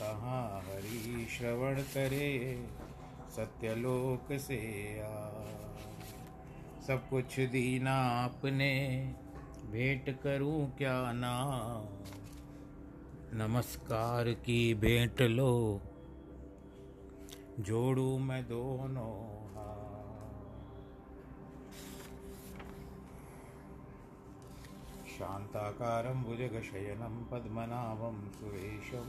तहाँ हरि श्रवण करे, सत्यलोक से आ। सब कुछ दीना आपने, भेंट करूँ क्या ना नमस्कार की भेंट लो, जोड़ू मैं दोनों शान्ताकारं भुजगशयनं पद्मनाभं सुरेशं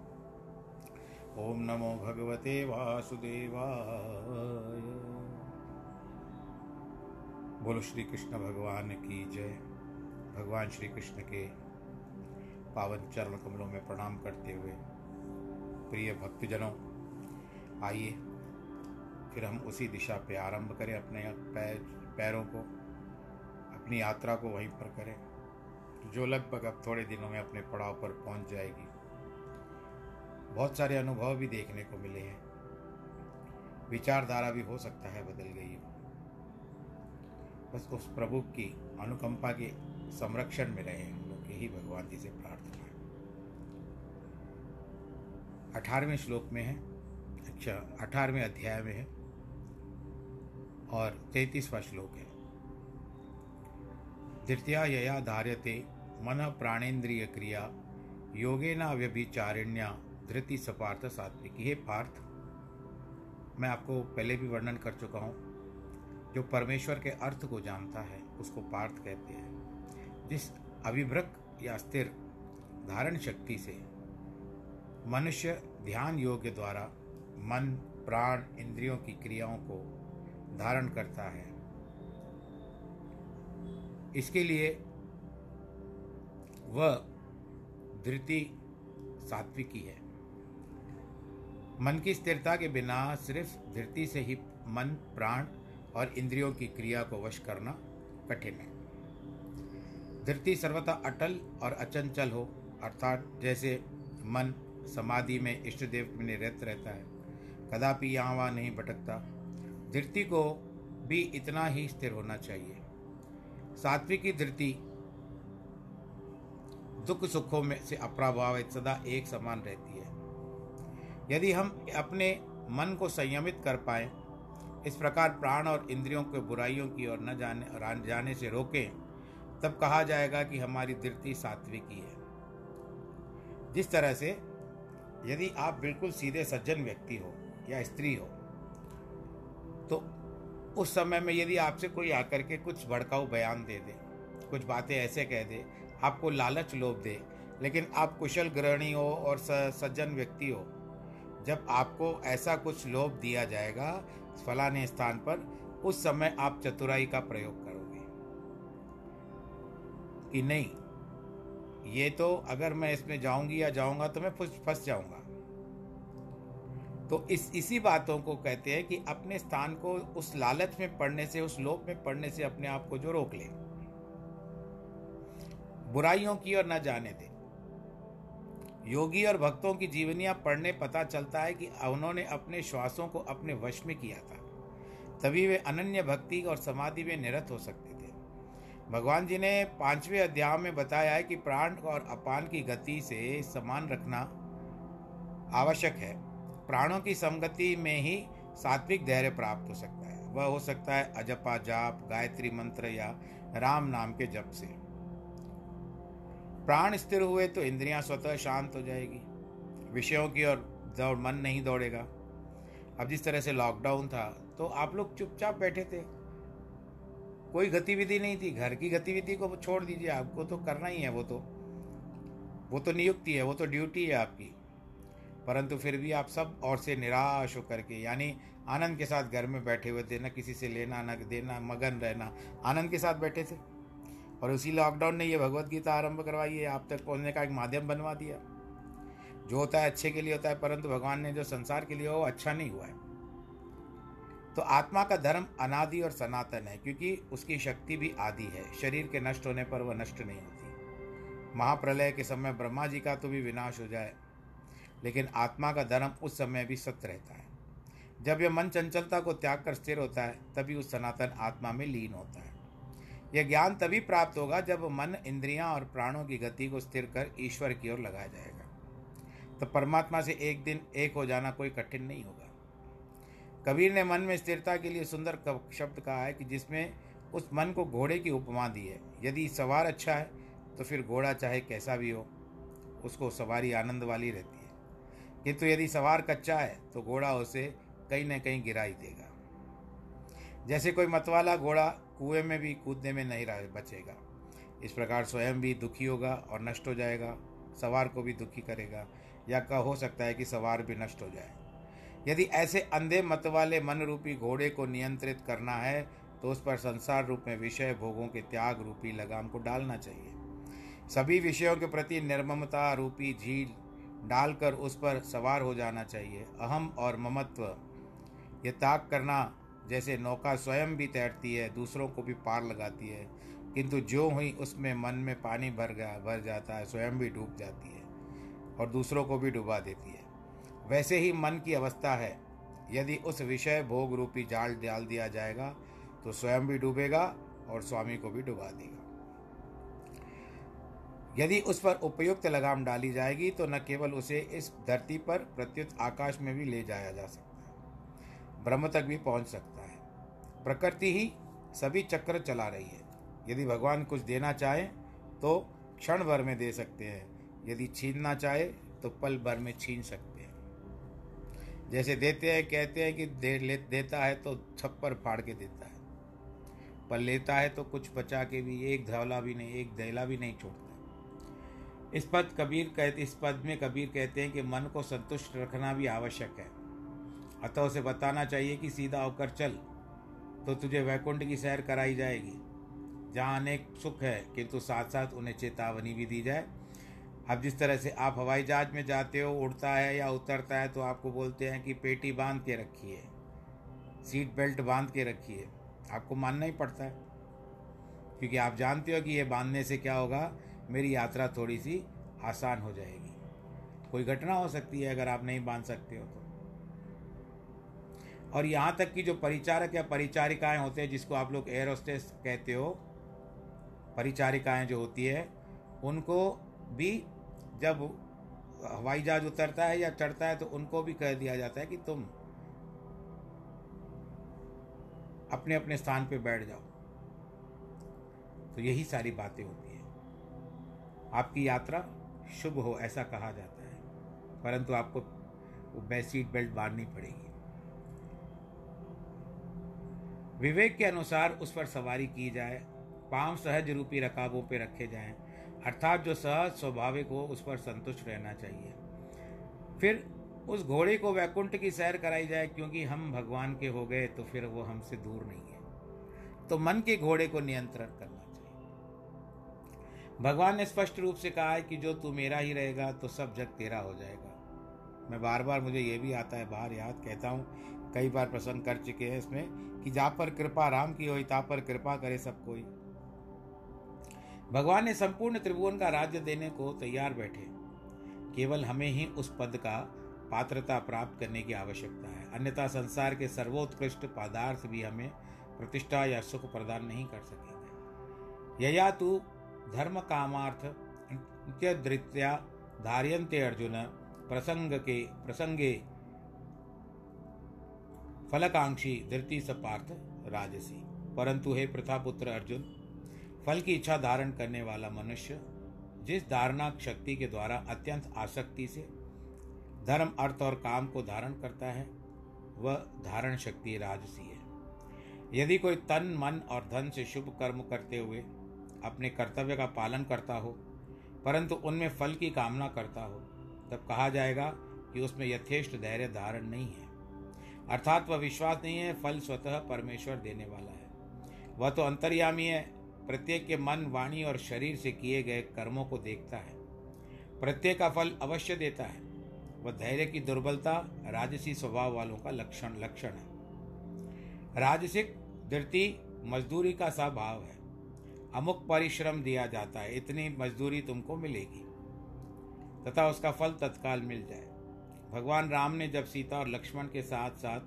ॐ नमो भगवते वासुदेवाय। बोलो श्री कृष्ण भगवान की जय। भगवान श्री कृष्ण के पावन चरण कमलों में प्रणाम करते हुए प्रिय भक्तजनों, आइए, फिर हम उसी दिशा पे आरंभ करें अपने पैर पैरों को, अपनी यात्रा को वहीं पर करें। जो लगभग अब थोड़े दिनों में अपने पड़ाव पर पहुँच जाएगी। बहुत सारे अनुभव भी देखने को मिले हैं। विचारधारा भी हो सकता है बदल गई हो। बस उस प्रभु की अनुकंपा के संरक्षण में रहे हम लोग यही भगवान जी से प्रार्थना है। अठारहवें श्लोक में है। अच्छा अठारहवें अध्याय में है। और तैतीसवा श्लोक है। धृत्या यया धार्यते, मन प्राणेन्द्रिय क्रिया योगेना व्यभिचारिण्या धृति सपार्थ सात्विक हे पार्थ, मैं आपको पहले भी वर्णन कर चुका हूँ। जो परमेश्वर के अर्थ को जानता है, उसको पार्थ कहते हैं। जिस अभिभ्रक या स्थिर धारण शक्ति से मनुष्य ध्यान योग्य द्वारा मन, प्राण, इंद्रियों की क्रियाओं को धारण करता है, इसके लिए वह धृति सात्विकी है। मन की स्थिरता के बिना सिर्फ़ धृति से ही मन, प्राण और इंद्रियों की क्रिया को वश करना कठिन है। धृति सर्वथा अटल और अचंचल हो, अर्थात जैसे मन समाधि में इष्ट देव में निरत रहता है, कदापि यहाँ वहाँ नहीं भटकता धृति को भी इतना ही स्थिर होना चाहिए। सात्विकी धृति दुख सुखों में से अप्रभावित, सदा एक समान रहती है। यदि हम अपने मन को संयमित कर पाए, इस प्रकार प्राण और इंद्रियों को बुराइयों की ओर न जाने जाने से रोकें, तब कहा जाएगा कि हमारी धृति सात्विकी है। जिस तरह से यदि आप बिल्कुल सीधे सज्जन व्यक्ति हो या स्त्री हो तो उस समय में यदि आपसे कोई आकर के कुछ भड़काऊ बयान दे दे, कुछ बातें ऐसे कह दे, आपको लालच लोभ दे, लेकिन आप कुशल गृहिणी हो और सज्जन व्यक्ति हो जब आपको ऐसा कुछ लोभ दिया जाएगा फलाने स्थान पर, उस समय आप चतुराई का प्रयोग करोगे। कि नहीं, ये तो अगर मैं इसमें जाऊँगी या जाऊँगा तो मैं फंस जाऊँगा। तो इस, इसी बातों को कहते हैं कि अपने स्थान को उस लालच में पढ़ने से, उस लोभ में पढ़ने से अपने आप को जो रोक ले। बुराइयों की ओर न जाने दे। योगी और भक्तों की जीवनियाँ पढ़ने पता चलता है कि उन्होंने अपने श्वासों को अपने वश में किया था। तभी वे अनन्य भक्ति और समाधि में निरत हो सकते थे। भगवान जी ने पाँचवें अध्याय में बताया है कि प्राण और अपान की गति से समान रखना आवश्यक है। प्राणों की संगति में ही सात्विक धैर्य प्राप्त हो सकता है। वह हो सकता है अजपा जाप, गायत्री मंत्र या राम नाम के जप से। प्राण स्थिर हुए तो इंद्रियाँ स्वतः शांत हो जाएगी। विषयों की ओर दौड़, मन नहीं दौड़ेगा। अब जिस तरह से लॉकडाउन था तो आप लोग चुपचाप बैठे थे। कोई गतिविधि नहीं थी। घर की गतिविधि को छोड़ दीजिए, आपको तो करना ही है वो तो। वो तो नियुक्ति है, वो तो ड्यूटी है आपकी। परंतु फिर भी आप सब और से निराश होकर के, यानी आनंद के साथ घर में बैठे हुए थे, न किसी से लेना, न देना, मगन रहना, आनंद के साथ बैठे थे। और उसी लॉकडाउन ने ये भगवत गीता आरंभ करवाई है। आप तक पहुँचने का एक माध्यम बनवा दिया। जो होता है अच्छे के लिए होता है, परंतु भगवान ने जो संसार के लिए हो अच्छा नहीं हुआ है। तो आत्मा का धर्म अनादि और सनातन है, क्योंकि उसकी शक्ति भी आदि है। शरीर के नष्ट होने पर वह नष्ट नहीं होती। महाप्रलय के समय ब्रह्मा जी का तो भी विनाश हो जाए, लेकिन आत्मा का धर्म उस समय भी सत्य रहता है। जब यह मन चंचलता को त्याग कर स्थिर होता है, तभी उस सनातन आत्मा में लीन होता है। यह ज्ञान तभी प्राप्त होगा जब मन इंद्रियाँ और प्राणों की गति को स्थिर कर ईश्वर की ओर लगाया जाएगा। तो परमात्मा से एक दिन एक हो जाना कोई कठिन नहीं होगा। कबीर ने मन में स्थिरता के लिए सुंदर शब्द कहा है कि जिसमें उस मन को घोड़े की उपमा दी है। यदि सवार अच्छा है तो फिर घोड़ा चाहे कैसा भी हो, उसको सवारी आनंद वाली रहती है। किंतु यदि सवार कच्चा है तो घोड़ा उसे कहीं न कहीं गिरा ही देगा। जैसे कोई मतवाला घोड़ा कुएँ में भी कूदने में नहीं बचेगा। इस प्रकार स्वयं भी दुखी होगा और नष्ट हो जाएगा। सवार को भी दुखी करेगा। या का हो सकता है कि सवार भी नष्ट हो जाए। यदि ऐसे अंधे मत वाले मन रूपी घोड़े को नियंत्रित करना है तो उस पर संसार रूप में विषय भोगों के त्याग रूपी लगाम को डालना चाहिए। सभी विषयों के प्रति निर्ममता रूपी झील डालकर उस पर सवार हो जाना चाहिए। अहम और ममत्व ये त्याग करना जैसे नौका स्वयं भी तैरती है, दूसरों को भी पार लगाती है। किंतु जो हुई, उसमें मन में पानी भर गया भर जाता है, स्वयं भी डूब जाती है और दूसरों को भी डुबा देती है। वैसे ही मन की अवस्था है। यदि उस विषय भोग रूपी जाल डाल दिया जाएगा तो स्वयं भी डूबेगा और स्वामी को भी डुबा देगा। यदि उस पर उपयुक्त लगाम डाली जाएगी तो न केवल उसे इस धरती पर प्रत्युत आकाश में भी ले जाया जा सकता है। ब्रह्म तक भी पहुँच सकता है। प्रकृति ही सभी चक्र चला रही है। यदि भगवान कुछ देना चाहे तो क्षण भर में दे सकते हैं। यदि छीनना चाहे तो पल भर में छीन सकते हैं। जैसे देते हैं, कहते हैं कि दे ले, देता है तो छप्पर फाड़ के देता है। पर लेता है तो कुछ बचा के भी, एक धौला भी नहीं, एक दहला भी नहीं छोड़ता। इस पद कबीर कहते, इस पद में कबीर कहते हैं कि मन को संतुष्ट रखना भी आवश्यक है। अतः उसे बताना चाहिए कि सीधा होकर चल। तो तुझे वैकुंठ की सैर कराई जाएगी। जहाँ अनेक सुख है, किंतु साथ साथ उन्हें चेतावनी भी दी जाए। अब जिस तरह से आप हवाई जहाज़ में जाते हो, उड़ता है या उतरता है तो आपको बोलते हैं कि पेटी बाँध के रखिए सीट बेल्ट बाँध के रखिए आपको मानना ही पड़ता है। क्योंकि आप जानते हो कि ये बांधने से क्या होगा, मेरी यात्रा थोड़ी सी आसान हो जाएगी। कोई घटना हो सकती है अगर आप नहीं बाँध सकते हो तो। और यहाँ तक कि जो परिचारक या परिचारिकाएँ होते हैं, जिसको आप लोग एयरोस्टेस कहते हो, परिचारिकाएँ जो होती है, उनको भी जब हवाई जहाज़ उतरता है या चढ़ता है तो उनको भी कह दिया जाता है कि तुम अपने अपने स्थान पे बैठ जाओ। तो यही सारी बातें होती हैं। आपकी यात्रा शुभ हो, ऐसा कहा जाता है। परंतु आपको वो सीट बेल्ट बांधनी पड़ेगी। विवेक के अनुसार उस पर सवारी की जाए, पाँव सहज रूपी रकाबों पर रखे जाएँ, अर्थात जो सहज स्वाभाविक हो उस पर संतुष्ट रहना चाहिए। फिर उस घोड़े को वैकुंठ की सैर कराई जाए, क्योंकि हम भगवान के हो गए तो फिर वो हमसे दूर नहीं है। तो मन के घोड़े को नियंत्रण करना चाहिए। भगवान ने स्पष्ट रूप से कहा है कि जो तू मेरा ही रहेगा तो सब जग तेरा हो जाएगा। मैं बार बार मुझे ये भी आता है बाहर याद कहता हूँ कई बार प्रसन्न कर चुके हैं इसमें कि जा पर कृपा, राम की हो ता पर कृपा करे सब कोई। भगवान ने संपूर्ण त्रिभुवन का राज्य देने को तैयार बैठे। केवल हमें ही उस पद का पात्रता प्राप्त करने की आवश्यकता है। अन्यथा संसार के सर्वोत्कृष्ट पदार्थ भी हमें प्रतिष्ठा या सुख प्रदान नहीं कर सकेंगे। यया तू धर्म कामार्थ धारियंते अर्जुन प्रसंग के प्रसंगे फलकांक्षी धृति सपार्थ राजसी। परंतु हे प्रथापुत्र अर्जुन, फल की इच्छा धारण करने वाला मनुष्य, जिस धारणा शक्ति के द्वारा अत्यंत आसक्ति से धर्म, अर्थ और काम को धारण करता है, वह धारण शक्ति राजसी है। यदि कोई तन, मन और धन से शुभ कर्म करते हुए अपने कर्तव्य का पालन करता हो, परंतु उनमें फल की कामना करता हो, तब कहा जाएगा कि उसमें यथेष्ट धैर्य धारण नहीं है। अर्थात वह विश्वास नहीं है, फल स्वतः परमेश्वर देने वाला है। वह तो अंतर्यामी है, प्रत्येक के मन, वाणी और शरीर से किए गए कर्मों को देखता है। प्रत्येक का फल अवश्य देता है। वह धैर्य की दुर्बलता, राजसी स्वभाव वालों का लक्षण लक्षण है। राजसिक धरती मजदूरी का सा भाव है। अमुक परिश्रम दिया जाता है, इतनी मजदूरी तुमको मिलेगी। तथा उसका फल तत्काल मिल जाए। भगवान राम ने जब सीता और लक्ष्मण के साथ साथ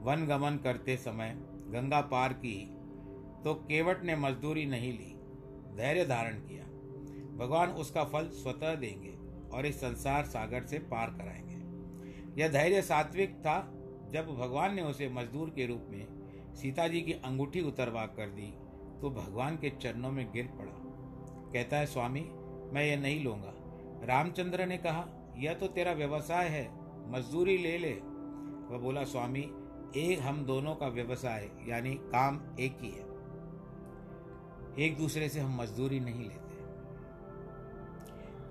वन गमन करते समय गंगा पार की तो केवट ने मजदूरी नहीं ली, धैर्य धारण किया। भगवान उसका फल स्वतः देंगे और इस संसार सागर से पार कराएँगे। यह धैर्य सात्विक था जब भगवान ने उसे मजदूर के रूप में सीता जी की अंगूठी उतरवा कर दी तो भगवान के चरणों में गिर पड़ा। कहता है, स्वामी, मैं यह नहीं लूँगा। रामचंद्र ने कहा, यह तो तेरा व्यवसाय है मजदूरी ले ले। वह बोला, स्वामी, एक हम दोनों का व्यवसाय, यानी काम एक ही है। एक दूसरे से हम मजदूरी नहीं लेते।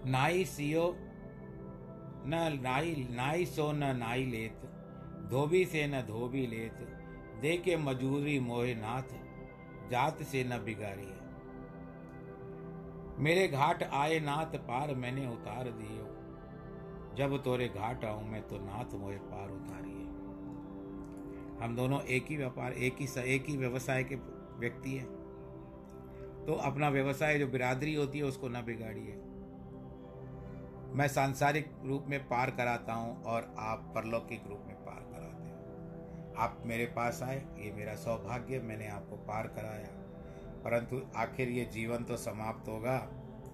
नाई सियो न नाई नाई सो न नाई लेत, धोबी से न धोबी लेत दे के मजूरी मोहे नाथ, जात से न बिगाड़ी है मेरे घाट आए नाथ पार मैंने उतार दियो जब तोरे घाट आऊँ, मैं तो नाथ मोहे पार उतारिए। हम दोनों एक ही व्यापार, एक ही एक ही व्यवसाय के व्यक्ति हैं। तो अपना व्यवसाय जो बिरादरी होती है, उसको ना बिगाड़िए। मैं सांसारिक रूप में पार कराता हूँ और आप परलौकिक रूप में पार कराते हो। आप मेरे पास आए, ये मेरा सौभाग्य, मैंने आपको पार कराया। परंतु आखिर ये जीवन तो समाप्त होगा।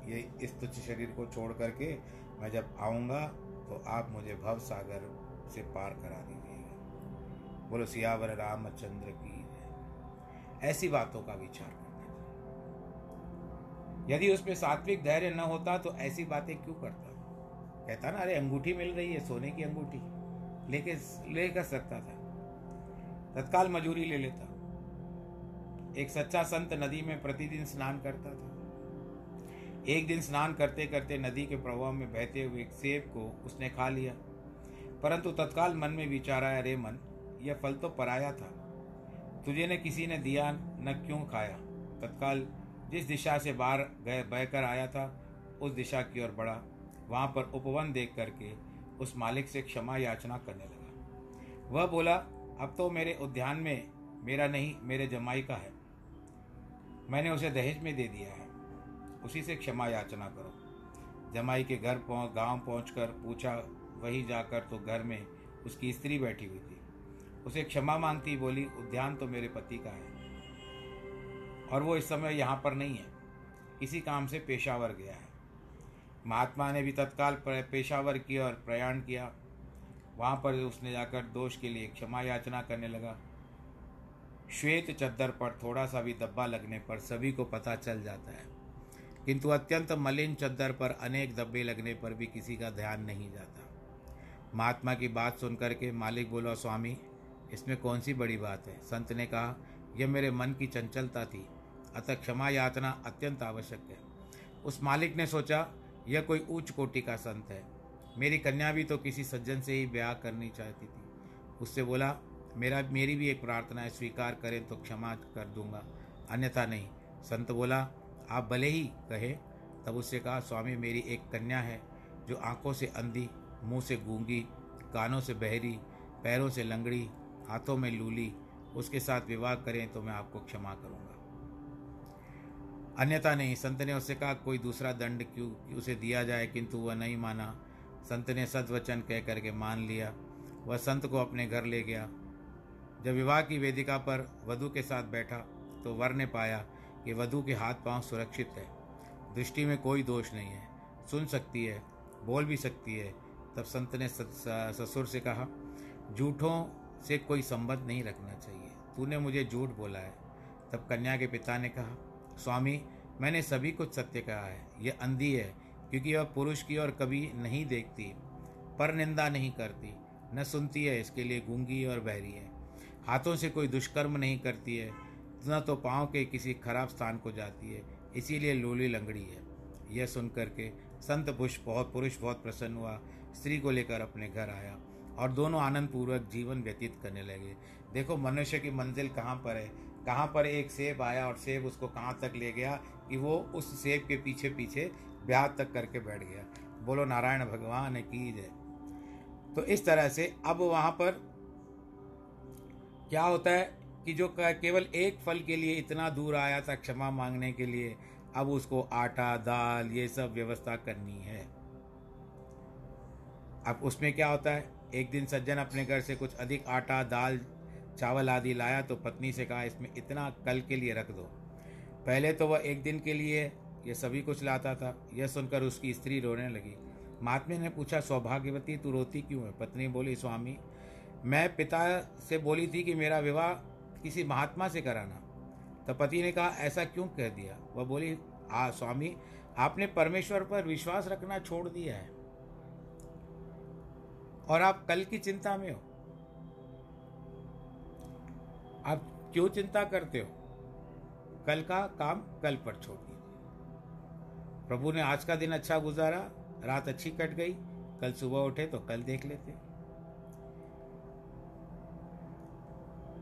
ये इस तुच्छ शरीर को छोड़ करके मैं जब आऊँगा तो आप मुझे भव सागर से पार करा दीजिएगा। बोलो, सियावर रामचंद्र की ऐसी बातों का विचार यदि उसमें सात्विक धैर्य न होता तो ऐसी बातें क्यों करता? कहता ना, अरे, अंगूठी मिल रही है, सोने की अंगूठी। लेके ले कर सकता था। तत्काल मजूरी ले लेता। एक सच्चा संत नदी में प्रतिदिन स्नान करता था। एक दिन स्नान करते करते नदी के प्रवाह में बहते हुए एक सेब को उसने खा लिया। परंतु तत्काल मन में विचार आया, अरे मन, यह फल तो पराया था। तुझे न किसी ने दिया, न क्यों खाया? तत्काल जिस दिशा से बाहर गए, बहकर आया था, उस दिशा की ओर बढ़ा। वहाँ पर उपवन देख करके उस मालिक से क्षमा याचना करने लगा। वह बोला, अब तो मेरे उद्यान में मेरा नहीं, मेरे जमाई का है। मैंने उसे दहेज में दे दिया है। उसी से क्षमा याचना करो। जमाई के घर पहुँच गाँव पहुँच पूछा, वही जाकर तो घर में उसकी स्त्री बैठी हुई थी? उसे क्षमा मांगती बोली, उद्यान तो मेरे पति का है और वो इस समय यहाँ पर नहीं है। किसी काम से पेशावर गया है। महात्मा ने भी तत्काल पेशावर की और प्रयाण किया। वहाँ पर उसने जाकर दोष के लिए क्षमा याचना करने लगा। श्वेत चद्दर पर थोड़ा सा भी दब्बा लगने पर सभी को पता चल जाता है। किंतु अत्यंत मलिन चद्दर पर अनेक धब्बे लगने पर भी किसी का ध्यान नहीं जाता। महात्मा की बात सुनकर के मालिक बोला, स्वामी, इसमें कौन सी बड़ी बात है? संत ने कहा, यह मेरे मन की चंचलता थी, अतः क्षमा याचना अत्यंत आवश्यक है। उस मालिक ने सोचा, यह कोई उच्च कोटि का संत है। मेरी कन्या भी तो किसी सज्जन से ही ब्याह करनी चाहती थी। उससे बोला, मेरा, मेरी भी एक प्रार्थना है, स्वीकार करें तो क्षमा कर दूँगा। अन्यथा नहीं, संत बोला आप भले ही कहे, तब उससे कहा, स्वामी, मेरी एक कन्या है, जो आँखों से अंधी, मुँह से गूँगी, कानों से बहरी, पैरों से लंगड़ी, हाथों में लूली, उसके साथ विवाह करें तो मैं आपको क्षमा करूँगा। अन्यथा नहीं, संत ने उससे कहा, कोई दूसरा दंड क्यों उसे दिया जाए, किंतु वह नहीं माना। संत ने सदवचन कह करके मान लिया। वह संत को अपने घर ले गया। जब विवाह की वेदिका पर वधु के साथ बैठा तो वर ने पाया कि वधु के हाथ पाँव सुरक्षित है। दृष्टि में कोई दोष नहीं है। सुन सकती है, बोल भी सकती है, तब संत ने ससुर से कहा झूठों से कोई संबंध नहीं रखना चाहिए। तूने मुझे झूठ बोला है। तब कन्या के पिता ने कहा, स्वामी, मैंने सभी कुछ सत्य कहा है। यह अंधी है, क्योंकि वह पुरुष की ओर कभी नहीं देखती, पर निंदा नहीं करती, न सुनती है, इसके लिए गूँगी और बहरी है। हाथों से कोई दुष्कर्म नहीं करती है न तो पाँव के किसी खराब स्थान को जाती है, इसीलिए लोली लंगड़ी है। यह सुन करके संत पुरुष बहुत पुरुष बहुत प्रसन्न हुआ। स्त्री को लेकर अपने घर आया और दोनों आनंद पूर्वक जीवन व्यतीत करने लगे। देखो, मनुष्य की मंजिल कहाँ पर है? कहाँ पर एक सेब आया और सेब उसको कहाँ तक ले गया कि वो उस सेब के पीछे पीछे ब्याह तक करके बैठ गया? बोलो, नारायण भगवान की जय। तो इस तरह से अब वहाँ पर क्या होता है? कि जो केवल एक फल के लिए इतना दूर आया था क्षमा मांगने के लिए, अब उसको आटा, दाल, ये सब व्यवस्था करनी है। अब उसमें क्या होता है? एक दिन सज्जन अपने घर से कुछ अधिक आटा, दाल, चावल आदि लाया तो पत्नी से कहा, इसमें इतना कल के लिए रख दो। पहले तो वह एक दिन के लिए ये सभी कुछ लाता था। यह सुनकर उसकी स्त्री रोने लगी। महात्मा ने पूछा, सौभाग्यवती, तू रोती क्यों है? पत्नी बोली, स्वामी, मैं पिता से बोली थी कि मेरा विवाह किसी महात्मा से कराना। तो पति ने कहा, ऐसा क्यों कह दिया? वह बोली, आ, स्वामी, आपने परमेश्वर पर विश्वास रखना छोड़ दिया है। और आप कल की चिंता में हो। आप क्यों चिंता करते हो? कल का काम कल पर छोड़ दीजिए। प्रभु ने आज का दिन अच्छा गुजारा, रात अच्छी कट गई, कल सुबह उठे तो कल देख लेते।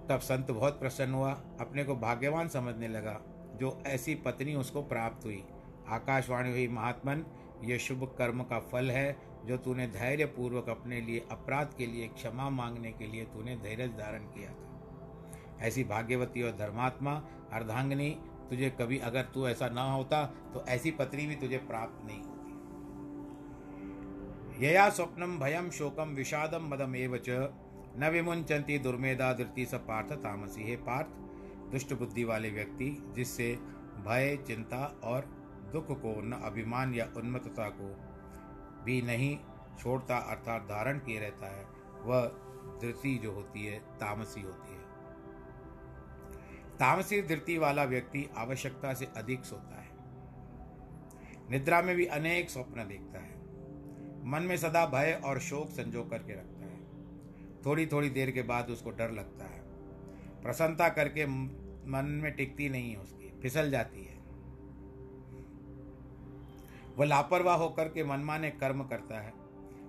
तब संत बहुत प्रसन्न हुआ, अपने को भाग्यवान समझने लगा, जो ऐसी पत्नी उसको प्राप्त हुई। आकाशवाणी हुई, महात्मन यह शुभ कर्म का फल है, जो तूने धैर्य पूर्वक अपने लिए, अपराध के लिए, क्षमा मांगने के लिए तूने धैर्य धारण किया था। ऐसी भाग्यवती और धर्मात्मा, अर्धांगनी, तुझे कभी अगर तू ऐसा ना होता तो ऐसी पत्नी भी तुझे प्राप्त नहीं होती। यया स्वप्नम भयम शोकम विषादम मदम एवच न विमुंचंती दुर्मेधा धृति स पार्थ तामसी। हे पार्थ दुष्ट बुद्धि वाले व्यक्ति, जिससे भय, चिंता और दुख को न अभिमान या उन्मत्तता को भी नहीं छोड़ता अर्थात धारण किए रहता है, वह धृति जो होती है, तामसी होती है। तामसी धृति वाला व्यक्ति आवश्यकता से अधिक सोता है। निद्रा में भी अनेक स्वप्न देखता है। मन में सदा भय और शोक संजो करके रखता थोड़ी थोड़ी देर के बाद उसको डर लगता है। प्रसन्नता करके मन में टिकती नहीं है उसकी, फिसल जाती है। वह लापरवाह होकर के मनमाने कर्म करता है।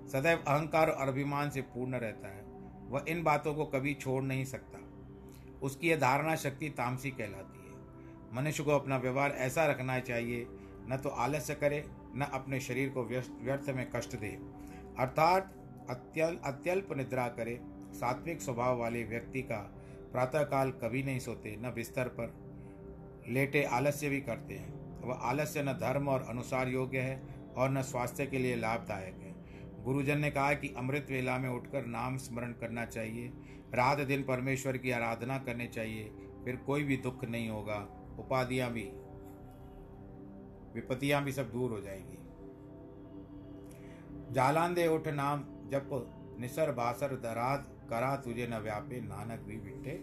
सदैव अहंकार और अभिमान से पूर्ण रहता है। वह इन बातों को कभी छोड़ नहीं सकता। उसकी यह धारणा शक्ति तामसी कहलाती है। मनुष्य को अपना व्यवहार ऐसा रखना चाहिए, न तो आलस्य करे, न अपने शरीर को व्यर्थ में कष्ट दे। अर्थात अत्यल अत्यल्प निद्रा करे, सात्विक स्वभाव वाले व्यक्ति का प्रातःकाल कभी नहीं सोते, न बिस्तर पर। लेटे आलस्य भी करते हैं। वह आलस्य न धर्म और अनुसार योग्य है और न स्वास्थ्य के लिए लाभदायक है। गुरुजन ने कहा कि अमृत वेला में उठकर नाम स्मरण करना चाहिए। रात दिन परमेश्वर की आराधना करनी चाहिए। फिर कोई भी दुख नहीं होगा। उपाधियाँ भी, विपत्तियाँ भी सब दूर हो जाएगी। जालांदे उठ नाम जप निसर बासर दराद करा तुझे न व्यापे नानक भी बिठे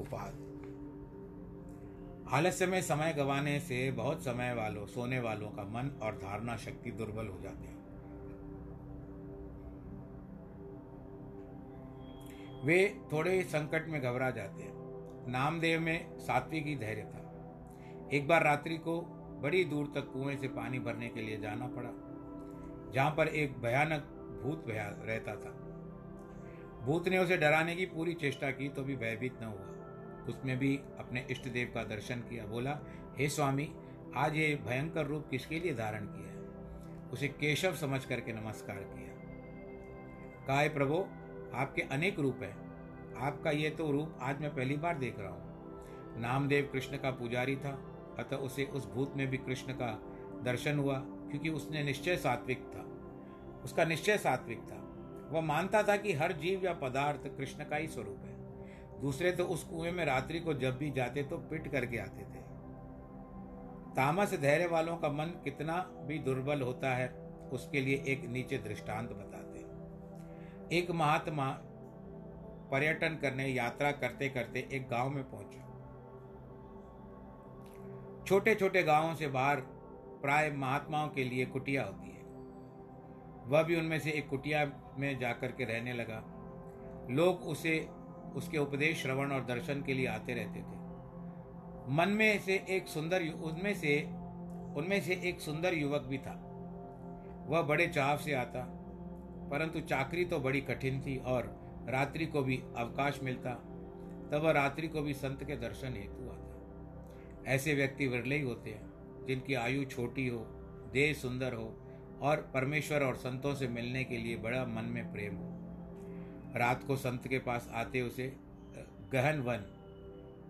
उपाध आलस्य में समय गंवाने से बहुत समय वालों, सोने वालों का मन और धारणा शक्ति दुर्बल हो जाती हैं। वे थोड़े संकट में घबरा जाते हैं। नामदेव में सात्विकी धैर्य था। एक बार रात्रि को बड़ी दूर तक कुएँ से पानी भरने के लिए जाना पड़ा, जहाँ पर एक भयानक भूत रहता था। भूत ने उसे डराने की पूरी चेष्टा की तो भी भयभीत न हुआ। उसमें भी अपने इष्ट देव का दर्शन किया। बोला, हे स्वामी, आज ये भयंकर रूप किसके लिए धारण किया है? उसे केशव समझ करके नमस्कार किया। कहा प्रभु, आपके अनेक रूप हैं। आपका ये तो रूप आज मैं पहली बार देख रहा हूँ। नामदेव कृष्ण का पुजारी था, अतः उसे उस भूत में भी कृष्ण का दर्शन हुआ, क्योंकि उसने निश्चय सात्विक था। उसका निश्चय सात्विक था। वह मानता था कि हर जीव या पदार्थ कृष्ण का ही स्वरूप है। दूसरे तो उस कुएँ में रात्रि को जब भी जाते तो पिट करके आते थे। तामस धैर्य वालों का मन कितना भी दुर्बल होता है, उसके लिए एक नीचे दृष्टांत बताते। एक महात्मा पर्यटन करने यात्रा करते करते एक गाँव में पहुँचे। छोटे छोटे गाँवों से बाहर प्राय महात्माओं के लिए कुटिया होती है। वह भी उनमें से एक कुटिया में जाकर के रहने लगा। लोग उसे, उसके उपदेश श्रवण और दर्शन के लिए आते रहते थे। मन में से एक सुंदर उनमें से उनमें से एक सुंदर युवक भी था। वह बड़े चाव से आता, परंतु चाकरी तो बड़ी कठिन थी और रात्रि को भी अवकाश मिलता, तब वह रात्रि को भी संत के दर्शन हेतु आता। ऐसे व्यक्ति विरले ही होते हैं, जिनकी आयु छोटी हो, देह सुंदर हो और परमेश्वर और संतों से मिलने के लिए बड़ा मन में प्रेम हो। रात को संत के पास आते उसे गहन वन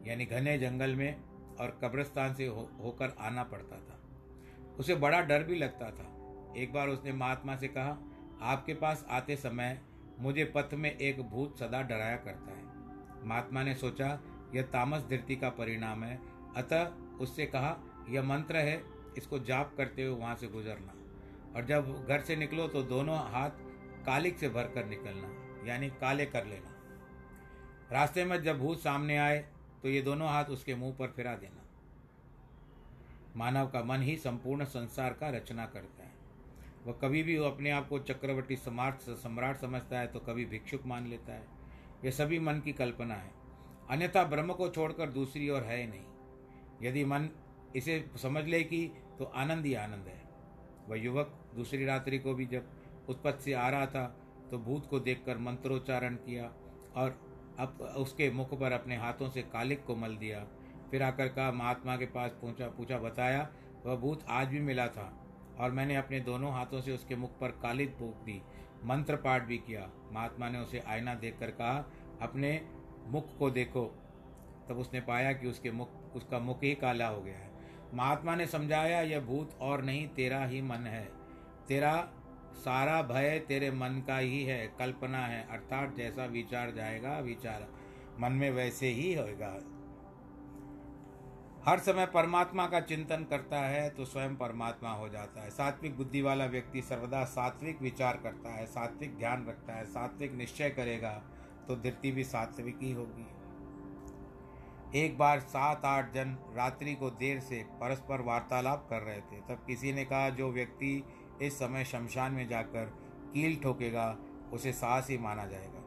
यानी घने जंगल में और कब्रस्तान से हो, होकर आना पड़ता था। उसे बड़ा डर भी लगता था। एक बार उसने महात्मा से कहा आपके पास आते समय मुझे पथ में एक भूत सदा डराया करता है। महात्मा ने सोचा यह तामस धरती का परिणाम है। अतः उससे कहा यह मंत्र है इसको जाप करते हुए वहाँ से गुजरना। और जब घर से निकलो तो दोनों हाथ कालिक से भरकर निकलना, यानी काले कर लेना। रास्ते में जब भूत सामने आए तो ये दोनों हाथ उसके मुँह पर फिरा देना। मानव का मन ही संपूर्ण संसार का रचना करता है। वह कभी भी वो अपने आप को चक्रवर्ती सम्राट सम्राट समझता है तो कभी भिक्षुक मान लेता है। यह सभी मन की कल्पना है। अन्यथा ब्रह्म को छोड़कर दूसरी ओर है नहीं। यदि मन इसे समझ ले कि तो आनंद ही आनंद है। वह युवक दूसरी रात्रि को भी जब उत्पत्ति से आ रहा था तो भूत को देखकर मंत्रोच्चारण किया और अब उसके मुख पर अपने हाथों से कालिक को मल दिया। फिर आकर कहा, महात्मा के पास पहुँचा पूछा, बताया, वह भूत आज भी मिला था और मैंने अपने दोनों हाथों से उसके मुख पर कालिक फूक दी, मंत्र पाठ भी किया। महात्मा ने उसे आईना देखकर कहा, अपने मुख को देखो। तब उसने पाया कि उसके मुख, उसका मुख ही काला हो गया है। महात्मा ने समझाया, यह भूत और नहीं, तेरा ही मन है। तेरा सारा भय तेरे मन का ही है, कल्पना है। अर्थात जैसा विचार जाएगा, विचार मन में वैसे ही होगा हर समय परमात्मा का चिंतन करता है तो स्वयं परमात्मा हो जाता है। सात्विक बुद्धि वाला व्यक्ति सर्वदा सात्विक विचार करता है, सात्विक ध्यान रखता है, सात्विक निश्चय करेगा तो धरती भी सात्विक ही होगी। एक बार सात आठ जन रात्रि को देर से परस्पर वार्तालाप कर रहे थे, तब किसी ने कहा, जो व्यक्ति इस समय शमशान में जाकर कील ठोकेगा, उसे साहस ही माना जाएगा।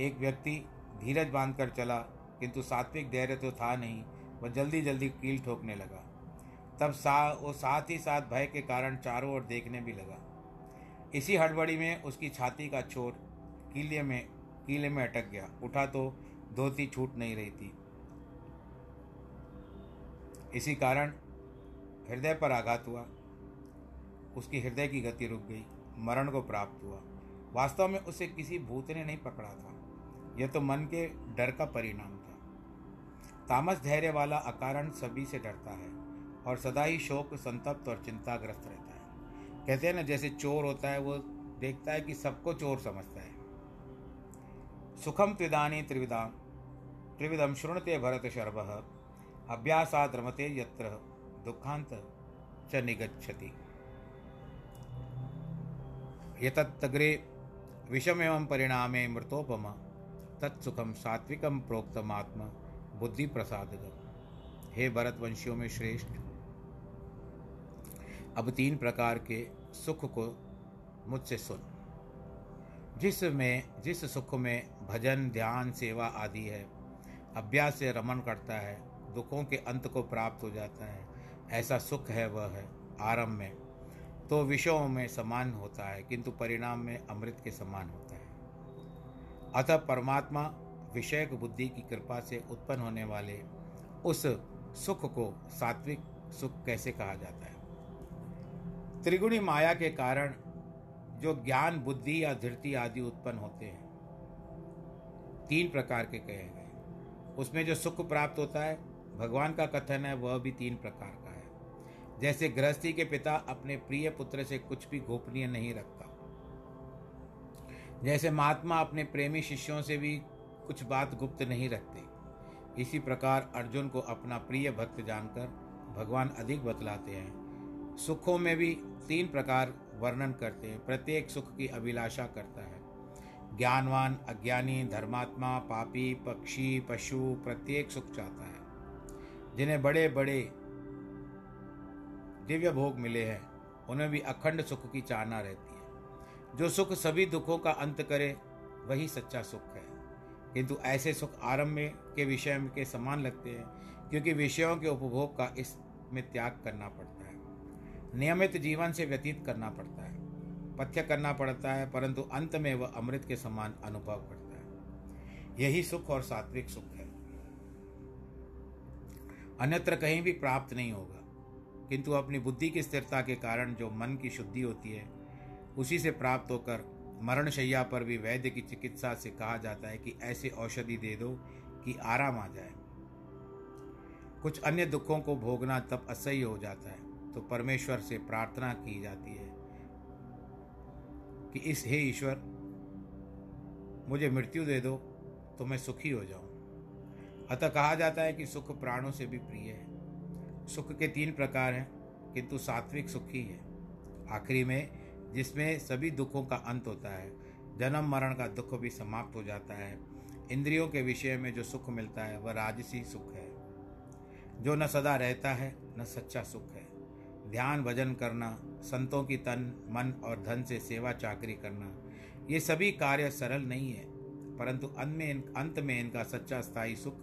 एक व्यक्ति धीरज बांधकर चला, किंतु सात्विक धैर्य तो था नहीं, वह जल्दी जल्दी कील ठोकने लगा। तब सा, वो साथ ही साथ भय के कारण चारों ओर देखने भी लगा। इसी हड़बड़ी में उसकी छाती का छोर कीले में कीले में अटक गया। उठा तो धोती छूट नहीं रही थी। इसी कारण हृदय पर आघात हुआ। उसकी हृदय की गति रुक गई। मरण को प्राप्त हुआ। वास्तव में उसे किसी भूत ने नहीं पकड़ा था। यह तो मन के डर का परिणाम था। तामस धैर्य वाला अकारण सभी से डरता है और सदा ही शोक, संतप्त और चिंताग्रस्त रहता है। कहते हैं ना, जैसे चोर होता है, वो देखता है कि सबको चोर समझता है। सुखम त्रिदानी त्रिविदाम त्रिविदम शृणते भरत शर्भ अभ्यासात रमते यत्र दुखांत च निगच्छति। यतत्तग्रे विषमेवं परिणामे मृतोपम तत्सुखम सात्विकम प्रोक्तमात्म बुद्धि प्रसाद हे भरतवंशियों में श्रेष्ठ, अब तीन प्रकार के सुख को मुझसे सुन। जिसमें जिस सुख में भजन, ध्यान, सेवा आदि है, अभ्यास से रमन करता है, दुखों के अंत को प्राप्त हो जाता है, ऐसा सुख है वह है आरंभ में। तो विषयों में समान होता है, किंतु परिणाम में अमृत के समान होता है। अतः परमात्मा विषयक बुद्धि की कृपा से उत्पन्न होने वाले उस सुख को सात्विक सुख कैसे कहा जाता है? त्रिगुणी माया के कारण जो ज्ञान, बुद्धि या धृति आदि उत्पन्न होते हैं, तीन प्रकार के कहे गए उसमें जो सुख प्राप्त होता है, भगवान का कथन है, वह भी तीन प्रकार का जैसे गृहस्थी के पिता अपने प्रिय पुत्र से कुछ भी गोपनीय नहीं रखता। जैसे महात्मा अपने प्रेमी शिष्यों से भी कुछ बात गुप्त नहीं रखते। इसी प्रकार अर्जुन को अपना प्रिय भक्त जानकर भगवान अधिक बतलाते हैं। सुखों में भी तीन प्रकार वर्णन करते हैं। प्रत्येक सुख की अभिलाषा करता है। ज्ञानवान, अज्ञानी, धर्मात्मा, पापी, पक्षी, पशु, प्रत्येक सुख चाहता है। जिन्हें बड़े बड़े दिव्य भोग मिले हैं उन्हें भी अखंड सुख की चाहना रहती है। जो सुख सभी दुखों का अंत करे, वही सच्चा सुख है। किंतु ऐसे सुख आरंभ में के विषय के समान लगते हैं, क्योंकि विषयों के उपभोग का इसमें त्याग करना पड़ता है। नियमित जीवन से व्यतीत करना पड़ता है। पथ्य करना पड़ता है, परंतु अंत में वह अमृत के समान अनुभव करता है। यही सुख और सात्विक सुख है। अन्यत्र कहीं भी प्राप्त नहीं होगा। किंतु अपनी बुद्धि की स्थिरता के कारण जो मन की शुद्धि होती है, उसी से प्राप्त होकर मरण शैया पर भी वैद्य की चिकित्सा से कहा जाता है कि ऐसी औषधि दे दो कि आराम आ जाए। कुछ अन्य दुखों को भोगना तब असह्य हो जाता है तो परमेश्वर से प्रार्थना की जाती है कि इस हे ईश्वर, मुझे मृत्यु दे दो तो मैं सुखी हो जाऊँ। अतः कहा जाता है कि सुख प्राणों से भी प्रिय है। सुख के तीन प्रकार हैं, किंतु सात्विक सुख ही है। आखिरी में, जिसमें सभी दुखों का अंत होता है, जन्म मरण का दुख भी समाप्त हो जाता है। इंद्रियों के विषय में जो सुख मिलता है, वह राजसी सुख है। जो न सदा रहता है, न सच्चा सुख है। ध्यान भजन करना, संतों की तन, मन और धन से सेवा चाकरी करना, ये सभी कार्य सरल नहीं है, परंतु अंत में अंत में इनका सच्चा स्थायी सुख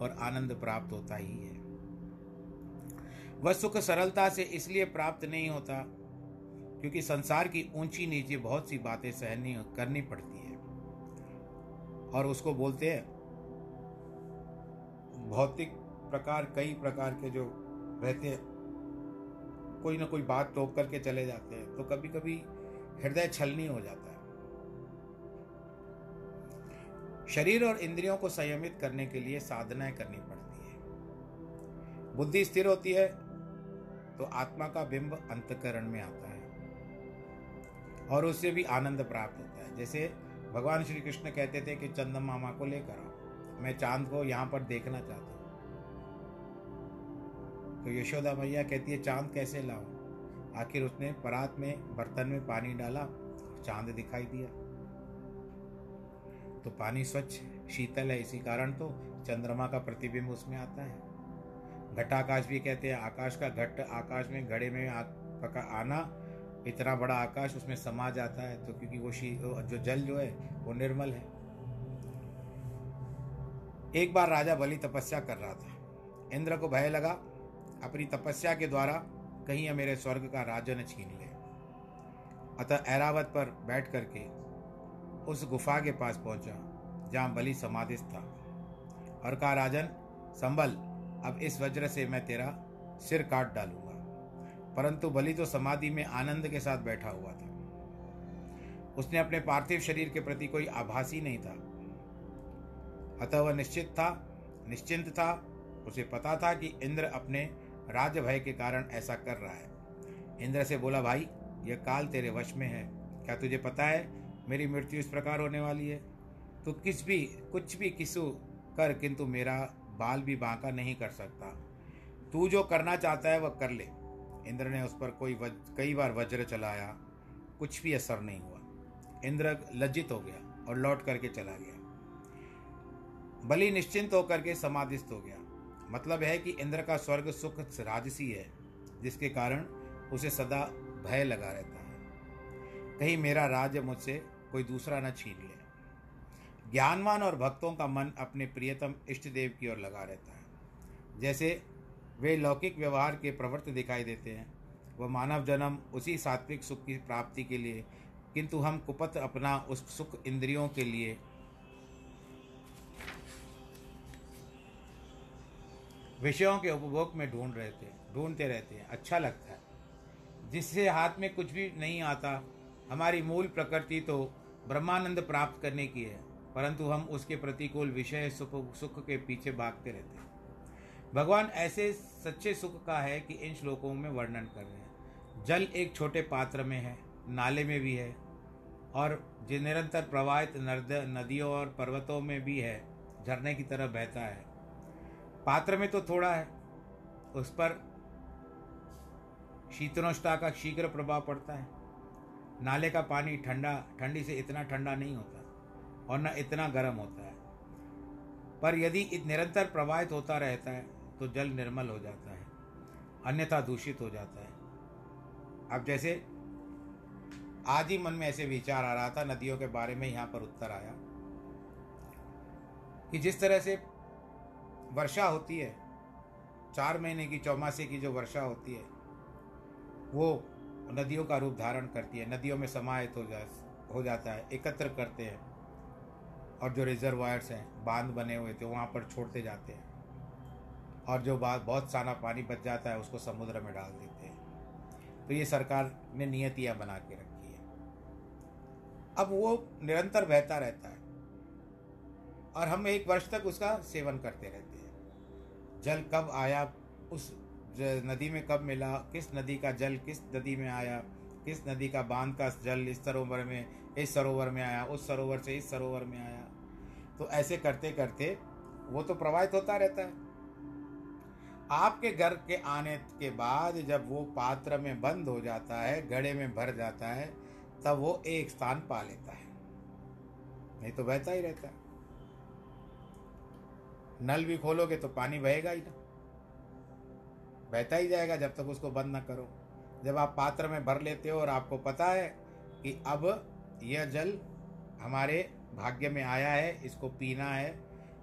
और आनंद प्राप्त होता ही है। वह सुख सरलता से इसलिए प्राप्त नहीं होता, क्योंकि संसार की ऊँची नीची बहुत सी बातें सहनी, करनी पड़ती है। और उसको बोलते हैं, भौतिक प्रकार, कई प्रकार के जो रहते हैं, कोई ना कोई बात टोक करके चले जाते हैं तो कभी कभी हृदय छलनी हो जाता है। शरीर और इंद्रियों को संयमित करने के लिए साधनाएँ करनी पड़ती है। बुद्धि स्थिर होती है तो आत्मा का बिंब अंतकरण में आता है। और उससे भी आनंद प्राप्त होता है। जैसे भगवान श्री कृष्ण कहते थे कि चंदन मामा को लेकर आओ। मैं चाँद को यहाँ पर देखना चाहता हूँ। तो यशोदा मैया कहती है, चाँद कैसे लाऊं? आखिर उसने परात में, बर्तन में पानी डाला चाँद दिखाई दिया। तो पानी स्वच्छ, शीतल है। इसी कारण तो चंद्रमा का प्रतिबिंब उसमें आता है। घटाकाश भी कहते हैं आकाश का घट आकाश में घड़े में आ, पका आना इतना बड़ा आकाश उसमें समा जाता है। तो क्योंकि वो शी जो जल जो है वो निर्मल है। एक बार राजा बलि तपस्या कर रहा था। इंद्र को भय लगा अपनी तपस्या के द्वारा कहीं यह मेरे स्वर्ग का राजन छीन ले। अतः ऐरावत पर बैठ करके उस गुफा के पास पहुँचा जहाँ बलि समाधित था और कहा राजन संभल। अब इस वज्र से मैं तेरा सिर काट डालूँगा। परंतु बलि तो समाधि में आनंद के साथ बैठा हुआ था। उसने अपने पार्थिव शरीर के प्रति कोई आभासी नहीं था। अतः वह निश्चित था, निश्चिंत था। उसे पता था कि इंद्र अपने राज्य भय के कारण ऐसा कर रहा है। इंद्र से बोला, भाई, यह काल तेरे वश में है। क्या तुझे पता है मेरी मृत्यु इस प्रकार होने वाली है? तो किस भी, कुछ भी किसु कर, किंतु मेरा बाल भी बांका नहीं कर सकता। तू जो करना चाहता है वह कर ले। इंद्र ने उस पर कोई वज, कई बार वज्र चलाया। कुछ भी असर नहीं हुआ। इंद्र लज्जित हो गया और लौट करके चला गया। बलि निश्चिंत होकर के समाधिस्थ हो गया। मतलब है कि इंद्र का स्वर्ग सुख राजसी है जिसके कारण उसे सदा भय लगा रहता है। कहीं मेरा राज्य मुझसे कोई दूसरा न छीन ले। ज्ञानवान और भक्तों का मन अपने प्रियतम इष्ट देव की ओर लगा रहता है। जैसे वे लौकिक व्यवहार के प्रवृत्त दिखाई देते हैं, वह मानव जन्म उसी सात्विक सुख की प्राप्ति के लिए, किंतु हम कुपत अपना उस सुख इंद्रियों के लिए विषयों के उपभोग में ढूंढ रहे थे ढूंढते रहते हैं। अच्छा लगता है। जिससे हाथ में कुछ भी नहीं आता, हमारी मूल प्रकृति तो ब्रह्मानंद प्राप्त करने की है। परंतु हम उसके प्रतिकूल विषय सुख सुख के पीछे भागते रहते हैं। भगवान ऐसे सच्चे सुख का है कि इन श्लोकों में वर्णन कर रहे हैं। जल एक छोटे पात्र में है, नाले में भी है, और जो निरंतर प्रवाहित नर्द, नदियों और पर्वतों में भी है, झरने की तरह बहता है। पात्र में तो थोड़ा है, उस पर शीतनोष्टा का शीघ्र प्रभाव पड़ता है। नाले का पानी ठंडा, ठंडी से इतना ठंडा नहीं होता। और न इतना गर्म होता है। पर यदि निरंतर प्रवाहित होता रहता है तो जल निर्मल हो जाता है, अन्यथा दूषित हो जाता है। अब जैसे आज ही मन में ऐसे विचार आ रहा था, नदियों के बारे में यहाँ पर उत्तर आया, कि जिस तरह से वर्षा होती है, चार महीने की, चौमासे की जो वर्षा होती है, वो नदियों का रूप धारण करती है, नदियों में समाहित हो जा, हो जाता है, एकत्र करते हैं। और जो रिजर्वायर्स हैं, बाँध बने हुए थे, वहाँ पर छोड़ते जाते हैं। और जो बात बहुत सारा पानी बच जाता है, उसको समुद्र में डाल देते हैं। तो ये सरकार ने नियतियाँ बना के रखी है। अब वो निरंतर बहता रहता है। और हम एक वर्ष तक उसका सेवन करते रहते हैं। जल कब आया, उस नदी में कब मिला, किस नदी का जल किस नदी में आया किस नदी का बाँध का जल इस सरोवर में, इस सरोवर में आया, उस सरोवर से इस सरोवर में आया। तो ऐसे करते करते वो तो प्रवाहित होता रहता है। आपके घर के आने के बाद जब वो पात्र में बंद हो जाता है घड़े में भर जाता है, तब वो एक स्थान पा लेता है। नहीं तो बहता ही रहता है। नल भी खोलोगे तो पानी बहेगा ही ना। बहता ही जाएगा जब तक उसको बंद ना करो। जब आप पात्र में भर लेते हो और आपको पता है कि अब यह जल हमारे भाग्य में आया है, इसको पीना है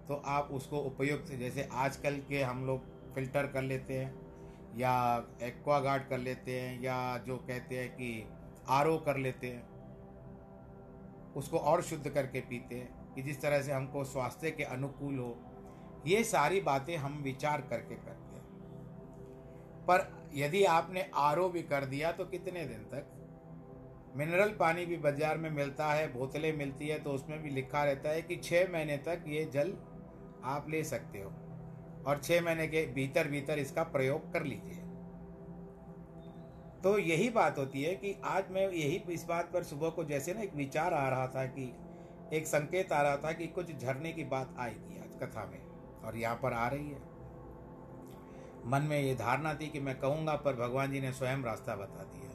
तो आप उसको उपयुक्त, जैसे आजकल के हम लोग फ़िल्टर कर लेते हैं, या एक्वागार्ड कर लेते हैं, या जो कहते हैं कि आरओ कर लेते हैं, उसको और शुद्ध करके पीते हैं, कि जिस तरह से हमको स्वास्थ्य के अनुकूल हो, ये सारी बातें हम विचार करके करते हैं। पर यदि आपने आरओ भी कर दिया तो कितने दिन तक? मिनरल पानी भी बाज़ार में मिलता है, बोतलें मिलती है तो उसमें भी लिखा रहता है कि छः महीने तक ये जल आप ले सकते हो और छः महीने के भीतर भीतर इसका प्रयोग कर लीजिए। तो यही बात होती है कि आज मैं यही इस बात पर सुबह को जैसे ना एक विचार आ रहा था कि, एक संकेत आ रहा था कि कुछ झरने की बात आएगी आज कथा में और यहाँ पर आ रही है। मन में ये धारणा थी कि मैं कहूँगा, पर भगवान जी ने स्वयं रास्ता बता दिया।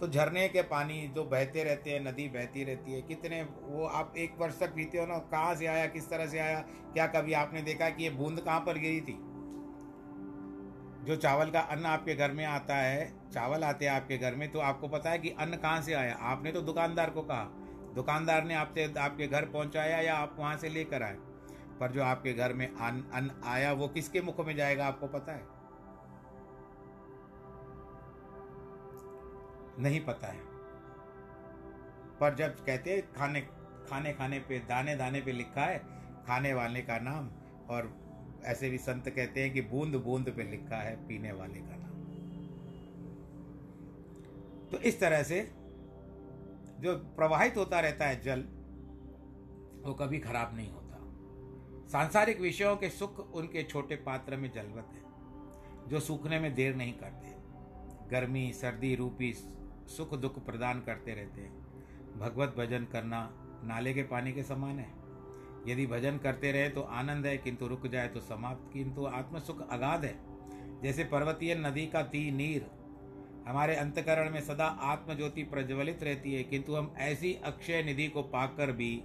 तो झरने के पानी जो बहते रहते हैं, नदी बहती रहती है, कितने वो आप एक वर्ष तक पीते हो ना, कहाँ से आया, किस तरह से आया, क्या कभी आपने देखा कि ये बूंद कहाँ पर गिरी थी? जो चावल का अन्न आपके घर में आता है, चावल आते हैं आपके घर में तो आपको पता है कि अन्न कहाँ से आया? आपने तो दुकानदार को कहा। दुकानदार ने आपसे, आपके घर पहुँचाया या आप वहाँ से लेकर आए? पर जो आपके घर में अन्न अन्न आया, वो किसके मुख में जाएगा आपको पता है? नहीं पता है। पर जब कहते हैं, खाने खाने खाने पे, दाने दाने पे लिखा है, खाने वाले का नाम, और ऐसे भी संत कहते हैं कि बूंद बूंद पे लिखा है, पीने वाले का नाम। तो इस तरह से जो प्रवाहित होता रहता है जल, वो कभी खराब नहीं होता। सांसारिक विषयों के सुख उनके छोटे पात्र में जलवत है, जो सूखने में देर नहीं करते। गर्मी, सर्दी, रूपी सुख दुख प्रदान करते रहते हैं। भगवत भजन करना नाले के पानी के समान है। यदि भजन करते रहे तो आनंद है, किंतु रुक जाए तो समाप्त, किंतु आत्म सुख अगाध है। जैसे पर्वतीय नदी का ती नीर, हमारे अंतकरण में सदा आत्मज्योति प्रज्वलित रहती है, किंतु हम ऐसी अक्षय निधि को पाकर भी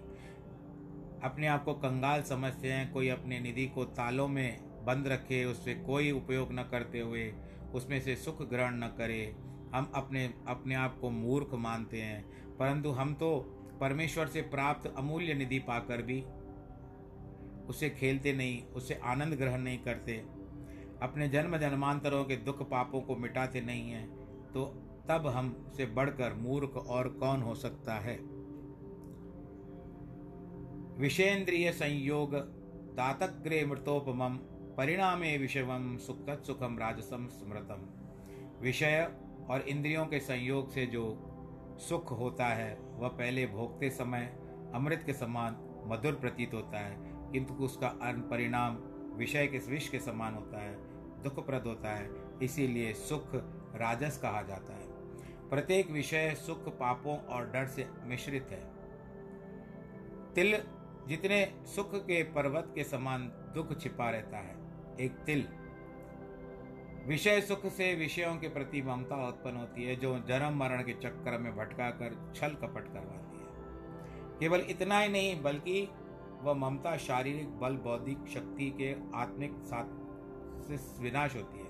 अपने आप को कंगाल समझते हैं, कोई अपने निधि को तालों में बंद रखे, उससे कोई उपयोग न करते हुए, उसमें से सुख ग्रहण न करे। हम अपने अपने आप को मूर्ख मानते हैं, परंतु हम तो परमेश्वर से प्राप्त अमूल्य निधि पाकर भी उसे खेलते नहीं उससे आनंद ग्रहण नहीं करते। अपने जन्म जन्मांतरों के दुख पापों को मिटाते नहीं हैं तो तब हम से बढ़कर मूर्ख और कौन हो सकता है? विषेन्द्रिय संयोग तातग्रे मृतोपम, परिणामे विषवम सुख तत्सुखम राजसम स्मृतम। विषय और इंद्रियों के संयोग से जो सुख होता है, वह पहले भोगते समय अमृत के समान मधुर प्रतीत होता है, किंतु उसका परिणाम विषय के विष के समान होता है, दुखप्रद होता है, इसीलिए सुख राजस कहा जाता है। प्रत्येक विषय सुख, पापों और डर से मिश्रित है। तिल जितने सुख के पर्वत के समान दुख छिपा रहता है। एक तिल। विषय सुख से विषयों के प्रति ममता उत्पन्न होती है, जो जन्म मरण के चक्कर में भटका कर छल कपट करवाती है। केवल इतना ही नहीं, बल्कि वह ममता शारीरिक, बल, बौद्धिक शक्ति के आत्मिक साथ से विनाश होती है।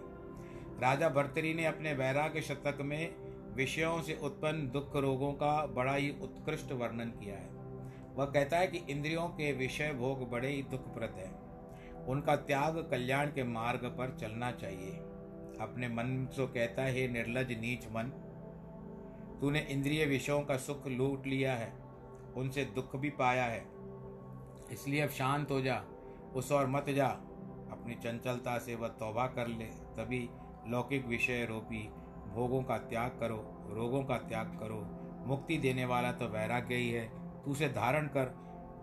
राजा भर्तरी ने अपने वैराग्य शतक में विषयों से उत्पन्न दुख रोगों का बड़ा ही उत्कृष्ट वर्णन किया है। वह कहता है कि इंद्रियों के विषय भोग बड़े ही दुखप्रद है। उनका त्याग कल्याण के मार्ग पर चलना चाहिए। अपने मन से कहता है निर्लज नीच मन, तूने इंद्रिय विषयों का सुख लूट लिया है, उनसे दुख भी पाया है। इसलिए अब शांत हो जा, उस और मत जा। अपनी चंचलता से वह तौबा कर ले, तभी लौकिक विषय रूपी भोगों का त्याग करो, रोगों का त्याग करो। मुक्ति देने वाला तो वैराग्य ही है उसे धारण कर।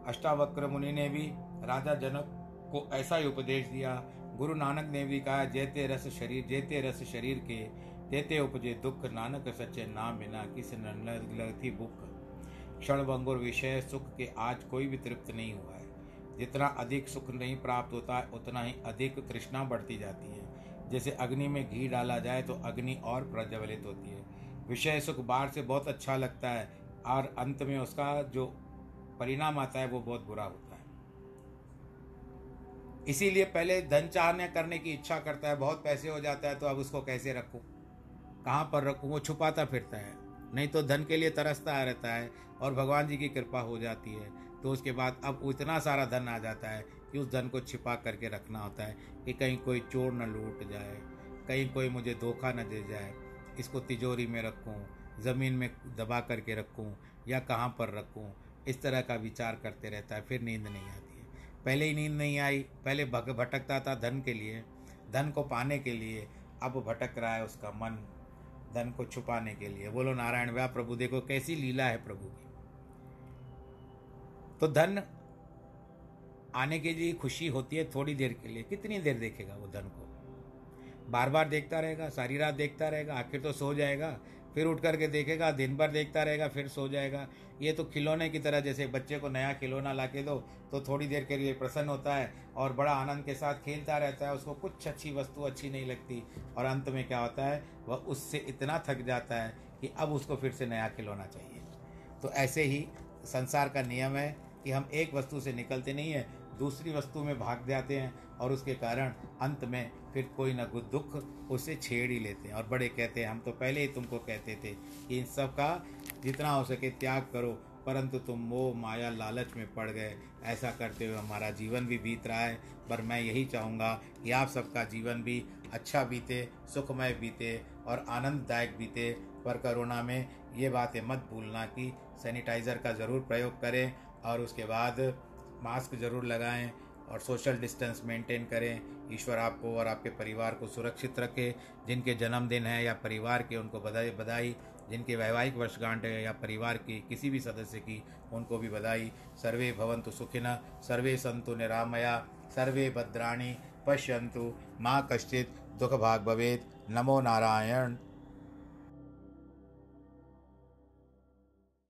अष्टावक्र मुनि ने भी राजा जनक को ऐसा ही उपदेश दिया। गुरु नानक ने भी कहा, जैते रस शरीर, जैते रस शरीर के, तेते उपजे दुख। नानक सच्चे नाम बिना किस थी बुक क्षण भंगुर विषय सुख के आज कोई भी तृप्त नहीं हुआ है। जितना अधिक सुख नहीं प्राप्त होता है, उतना ही अधिक तृष्णा बढ़ती जाती है। जैसे अग्नि में घी डाला जाए तो अग्नि और प्रज्वलित होती है। विषय सुख बाहर से बहुत अच्छा लगता है। और अंत में उसका जो परिणाम आता है वो बहुत बुरा होता है। इसीलिए पहले धन चाहने करने की इच्छा करता है, बहुत पैसे हो जाता है तो अब उसको कैसे रखूँ? कहाँ पर रखूँ? वो छुपाता फिरता है। नहीं तो धन के लिए तरसता रहता है और भगवान जी की कृपा हो जाती है। तो उसके बाद अब इतना सारा धन आ जाता है कि उस धन को छिपा करके रखना होता है कि कहीं कोई चोर न लूट जाए, कहीं कोई मुझे धोखा न दे जाए, इसको तिजोरी में रखूँ ज़मीन में दबा करके रखूँ या कहाँ पर रखूँ, इस तरह का विचार करते रहता है, फिर नींद नहीं आती है। पहले ही नींद नहीं आई, पहले भग, भटकता था धन के लिए, धन को पाने के लिए, अब भटक रहा है उसका मन, धन को छुपाने के लिए। बोलो, नारायण व्या प्रभु देखो कैसी लीला है प्रभु की। तो धन आने के लिए खुशी होती है थोड़ी देर के लिए। कितनी देर देखेगा वो धन को? बार बार देखता रहेगा, सारी रात देखता रहेगा, आखिर तो सो जाएगा फिर उठ करके देखेगा, दिन भर देखता रहेगा, फिर सो जाएगा। ये तो खिलौने की तरह, जैसे बच्चे को नया खिलौना ला के दो तो थोड़ी देर के लिए प्रसन्न होता है और बड़ा आनंद के साथ खेलता रहता है। उसको कुछ अच्छी वस्तु अच्छी नहीं लगती। और अंत में क्या होता है, वह उससे इतना थक जाता है कि अब उसको फिर से नया खिलौना चाहिए। तो ऐसे ही संसार का नियम है कि हम एक वस्तु से निकलते नहीं हैं, दूसरी वस्तु में भाग जाते हैं। और उसके कारण अंत में फिर कोई ना कोई दुख उसे छेड़ ही लेते हैं। और बड़े कहते हैं, हम तो पहले ही तुमको कहते थे कि इन सब का जितना हो सके त्याग करो, परंतु तुम मोह, माया, लालच में पड़ गए। ऐसा करते हुए हमारा जीवन भी बीत रहा है। पर मैं यही चाहूँगा कि आप सबका जीवन भी अच्छा बीते, सुखमय बीते और आनंददायक बीते। पर कोरोना में ये बातें मत भूलना कि सैनिटाइज़र का ज़रूर प्रयोग करें और उसके बाद मास्क ज़रूर लगाएँ। और सोशल डिस्टेंस मेंटेन करें। ईश्वर आपको और आपके परिवार को सुरक्षित रखे। जिनके जन्मदिन है या परिवार के, उनको बधाई बधाई। जिनके वैवाहिक वर्षगांठ है या परिवार के किसी भी सदस्य की, उनको भी बधाई। सर्वे भवंतु सुखिन सर्वे संतु निरामया, सर्वे भद्राणी पश्यंतु माँ कश्चित दुख भाग भवेद नमो नारायण।